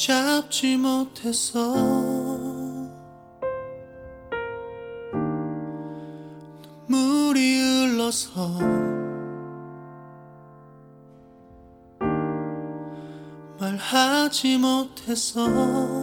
잡지 못해서. 눈물이 흘러서. 말하지 못해서.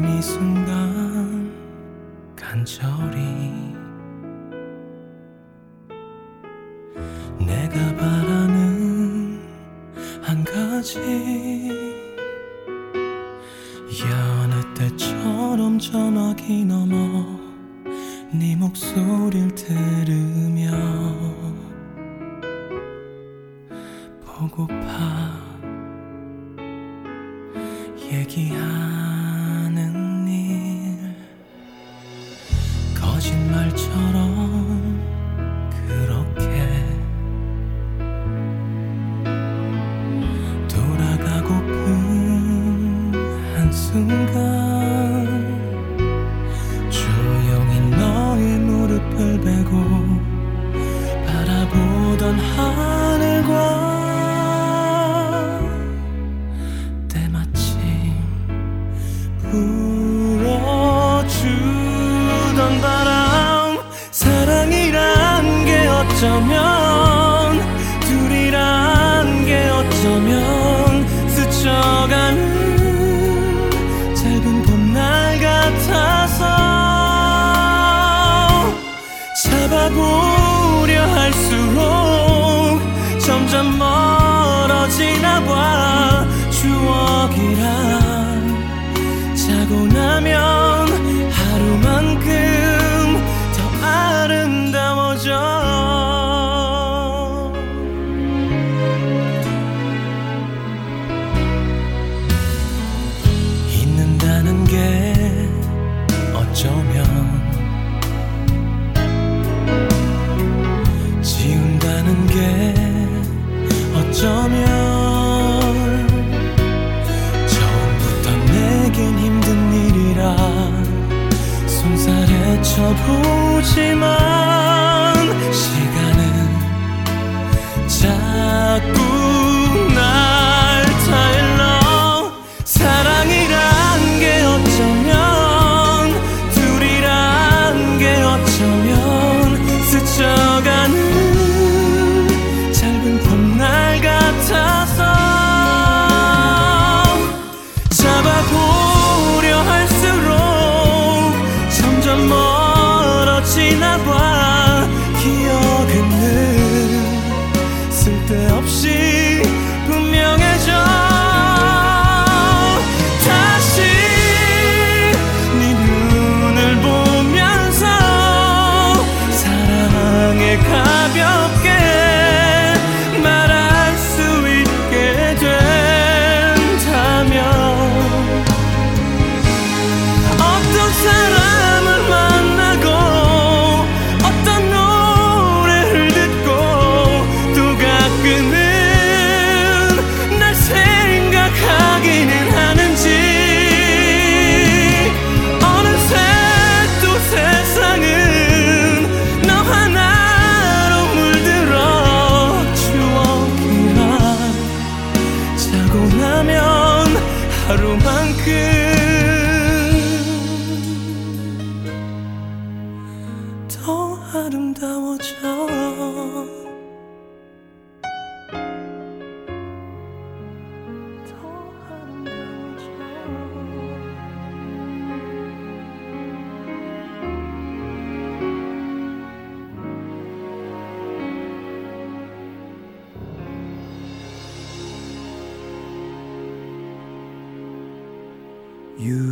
지금 이 순간 간절히 내가 바라는 한 가지 여느 때처럼 저막이 넘어 네 목소리일 테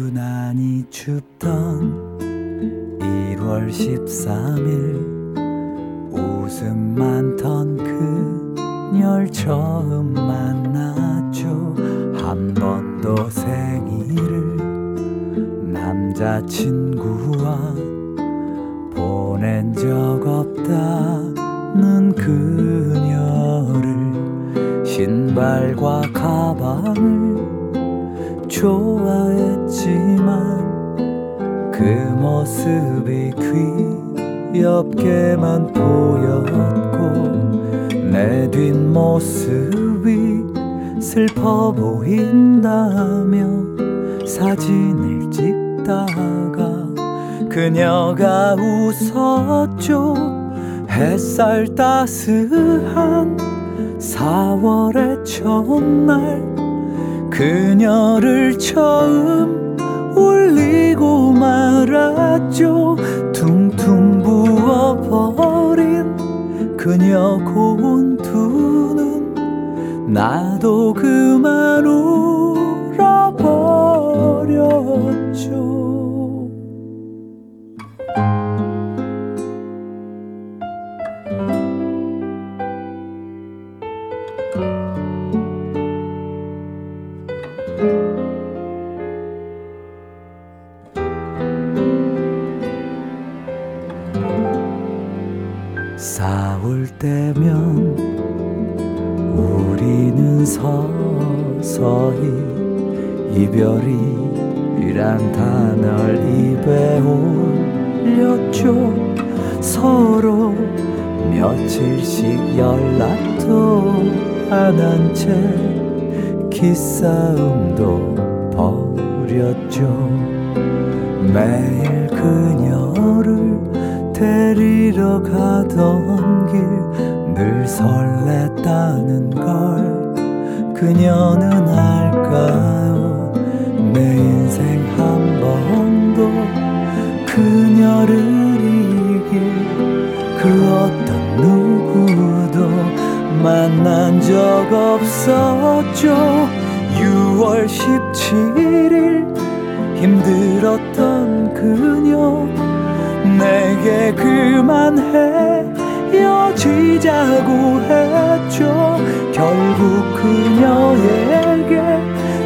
유난히 춥던 1월 13일 웃음 많던 그녀를 처음 만났죠. 한 번도 생일을 남자친구와 보낸 적 없다는 그녀를 신발과 가방을 좋아 모습이 귀엽게만 보였고 내 뒷모습이 슬퍼 보인다며 사진을 찍다가 그녀가 웃었죠. 햇살 따스한 4월의 첫날 그녀를 처음 말았죠. 퉁퉁 부어버린 그녀 고운 두 눈. 나도 그만 울 4월 때면 우리는 서서히 이별이란 단어를 입에 올렸죠. 서로 며칠씩 연락도 안 한 채 기싸움도 버렸죠. 매일 그녀를 데리러 가던 길 늘 설렜다는 걸 그녀는 알까요? 내 인생 한 번도 그녀를 이길 그 어떤 누구도 만난 적 없었죠. 6월 17일 힘들었던 그녀 내게 그만해. 헤어지자고 했죠. 결국 그녀에게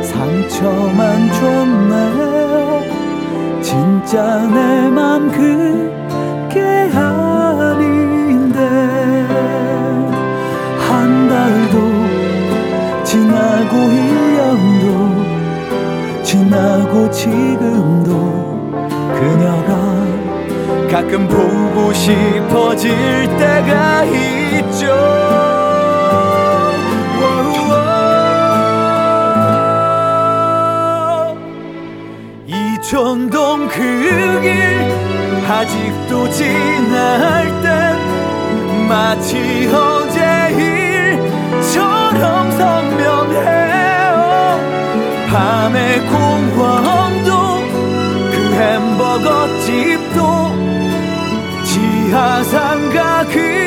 상처만 줬네요 진짜 내 맘 그게 아닌데. 한 달도 지나고 1년도 지나고 지금도 가끔 보고 싶어질 때가 있죠. 이촌동 그 길 아직도 지날 땐 마치 어 그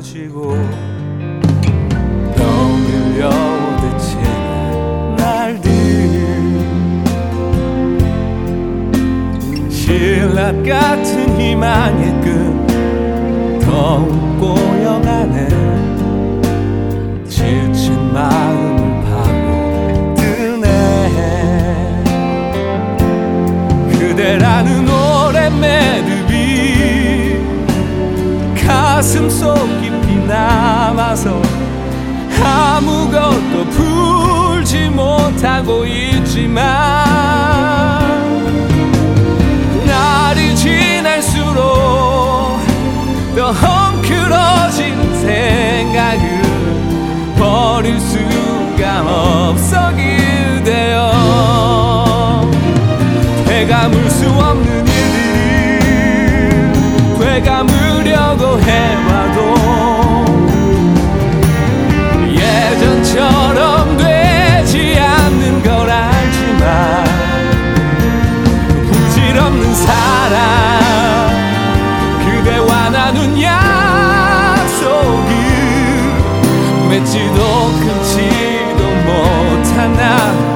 움켜쥐고 떠밀려오듯 지난 날들. 신라 같은 희망의 끈 더욱 꼬여가네. 지친 마음을 그대라는 오랜 매듭이 가슴 속 남아서 아무것도 풀지 못하고 있지만 날이 지날수록 더 헝클어진 생각을 버릴 수가 없어 그대여 되감을 수 없는 일들을 되감으려고 해봐도 예전처럼 되지 않는 걸 알지만 부질없는 사랑 그대와 나눈 약속을 맺지도 끊지도 못한 나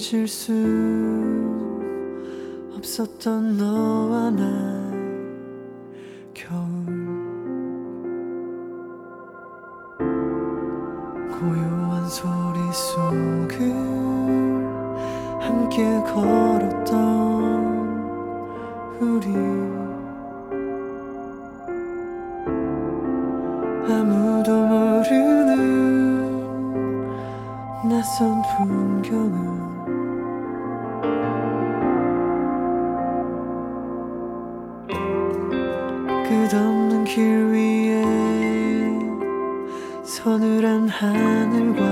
잊을 수 없었던 너와 나 겨울. 고요한 소리 속을 함께 걸었던 우리. 아무도 모르는 낯선 풍경을 길 위에 서늘한 하늘과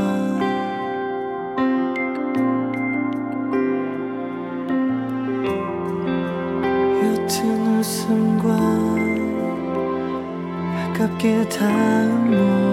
옅은 웃음과 가깝게 닿은 몸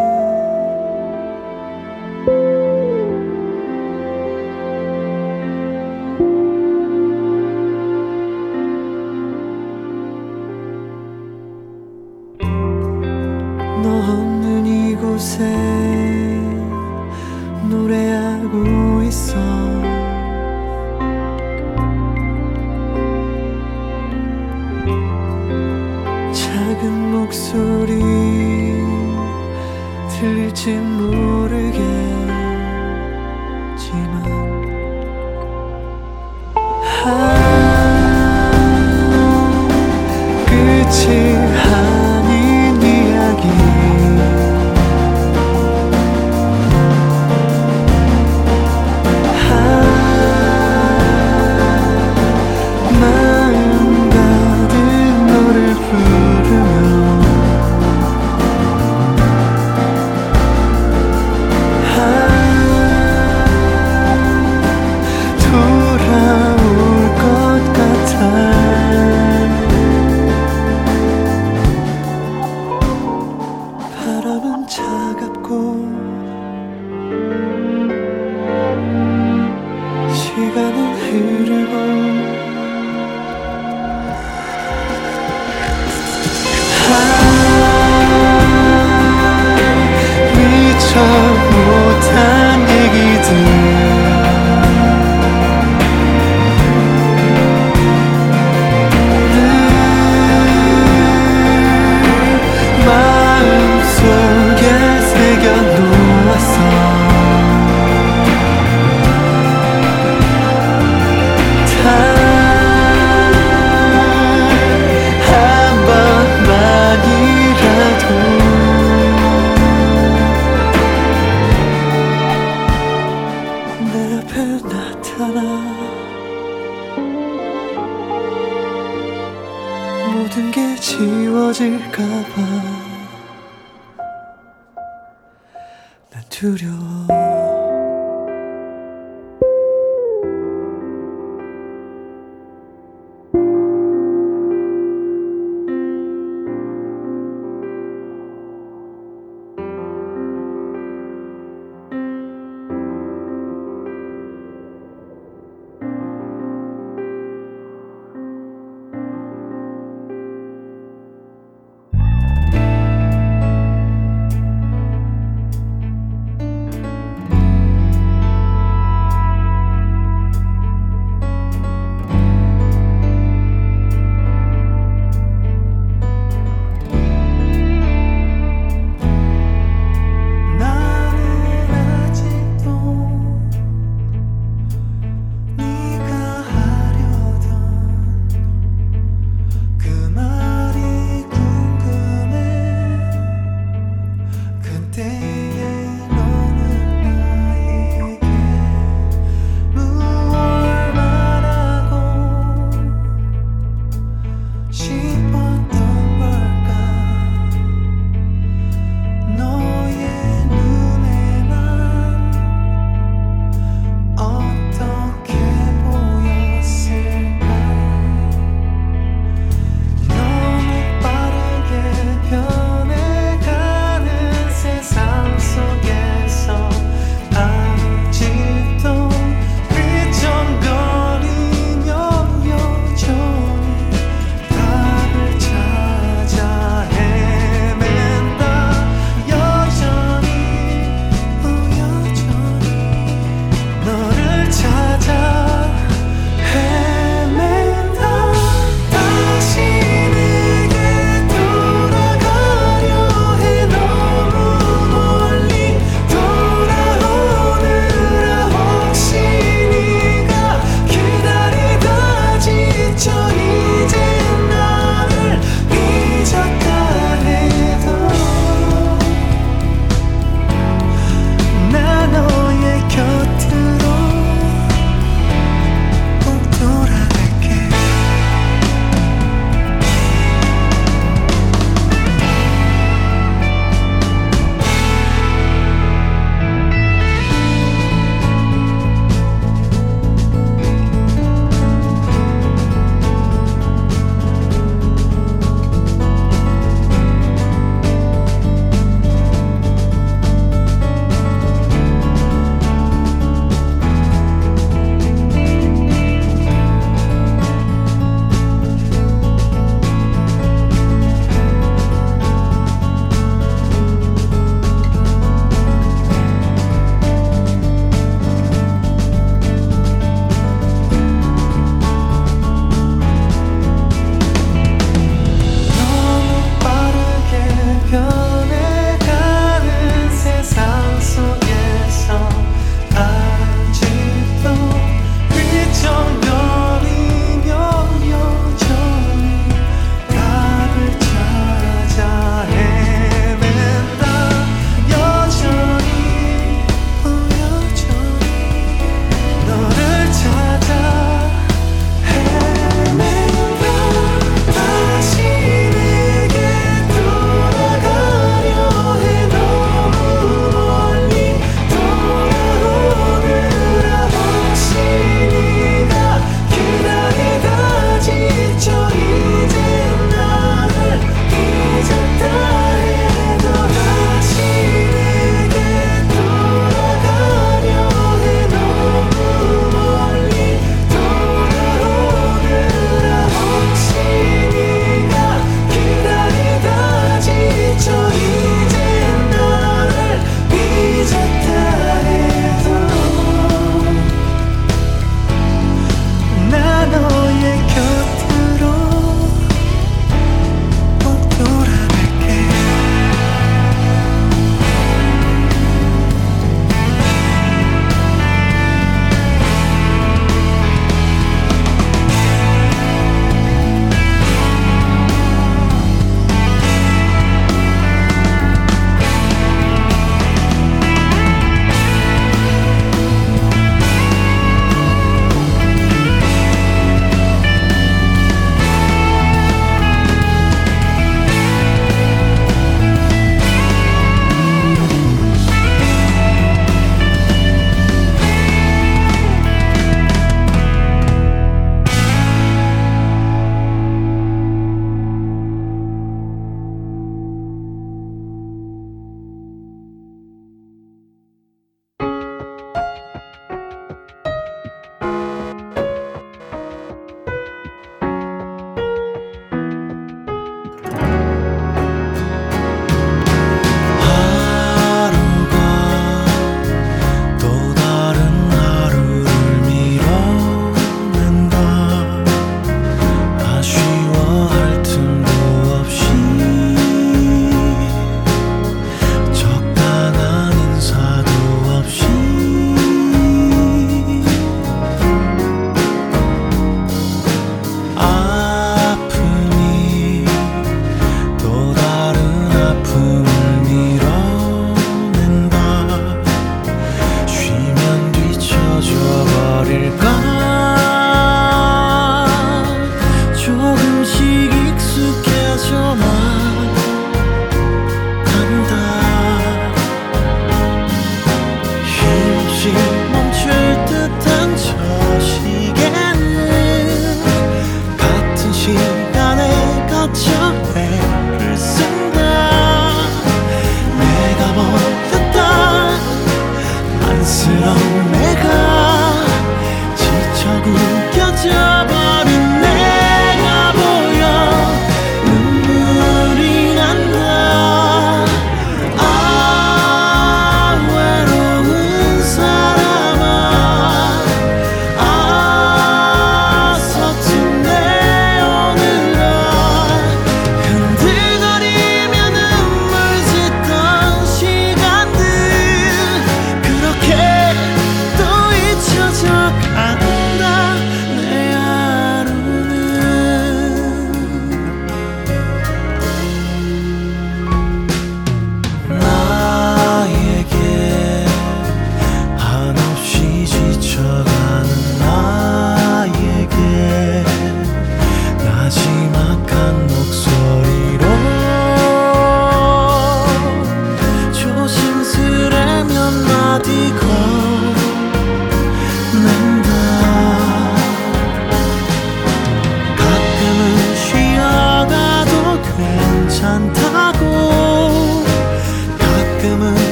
Música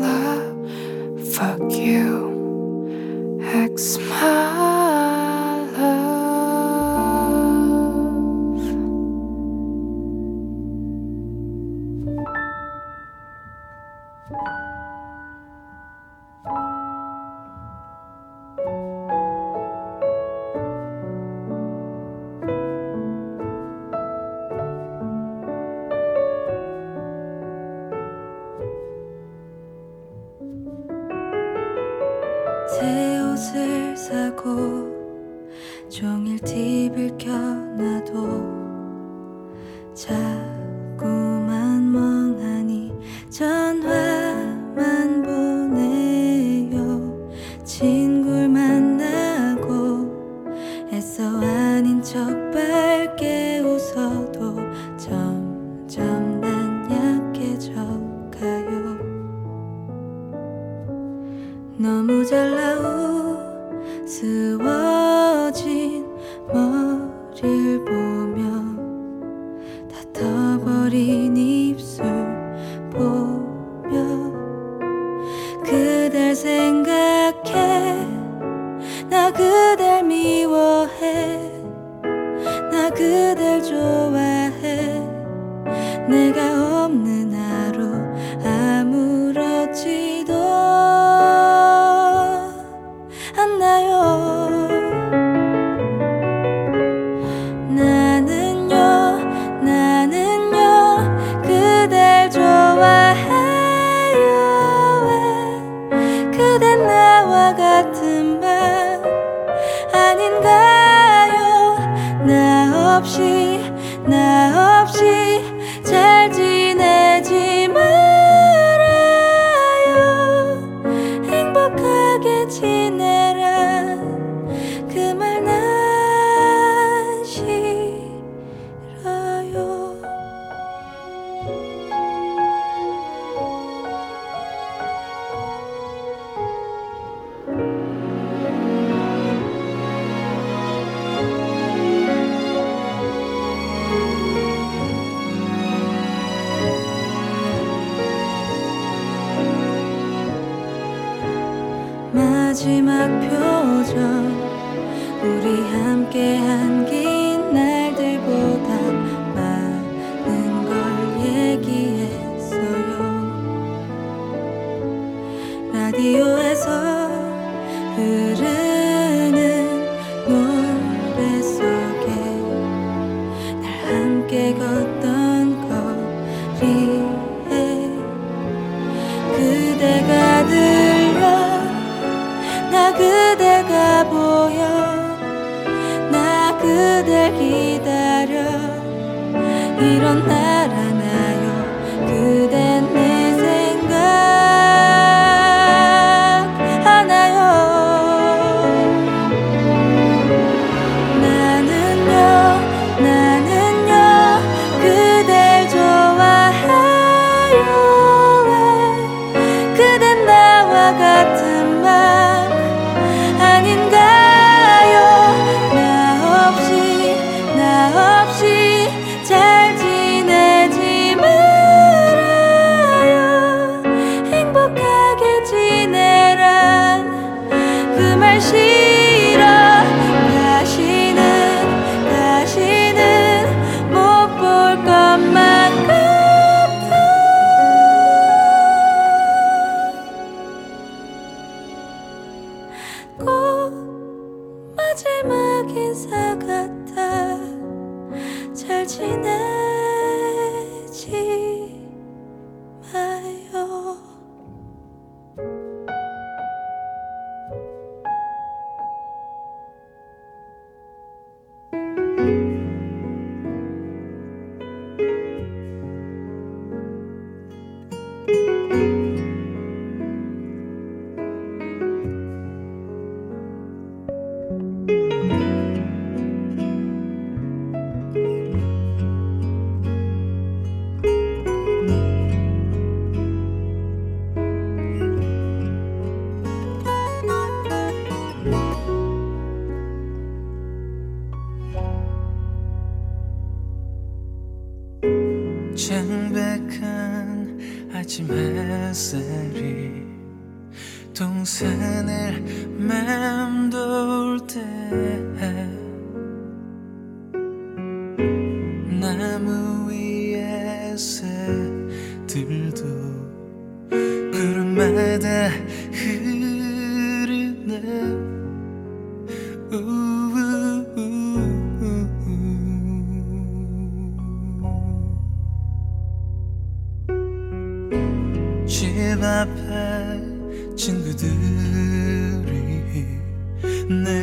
Love, Fuck you, X-Men. 없이 나 없이 잘 지 내